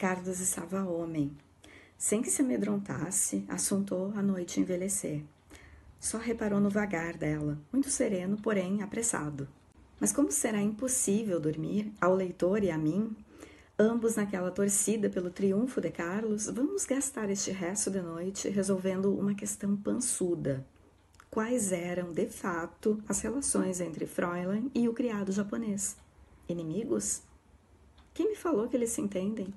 Carlos estava homem. Sem que se amedrontasse, assuntou a noite envelhecer. Só reparou no vagar dela, muito sereno, porém apressado. Mas como será impossível dormir ao leitor e a mim, ambos naquela torcida pelo triunfo de Carlos, vamos gastar este resto de noite resolvendo uma questão pançuda. Quais eram, de fato, as relações entre Fräulein e o criado japonês? Inimigos? Quem me falou que eles se entendem?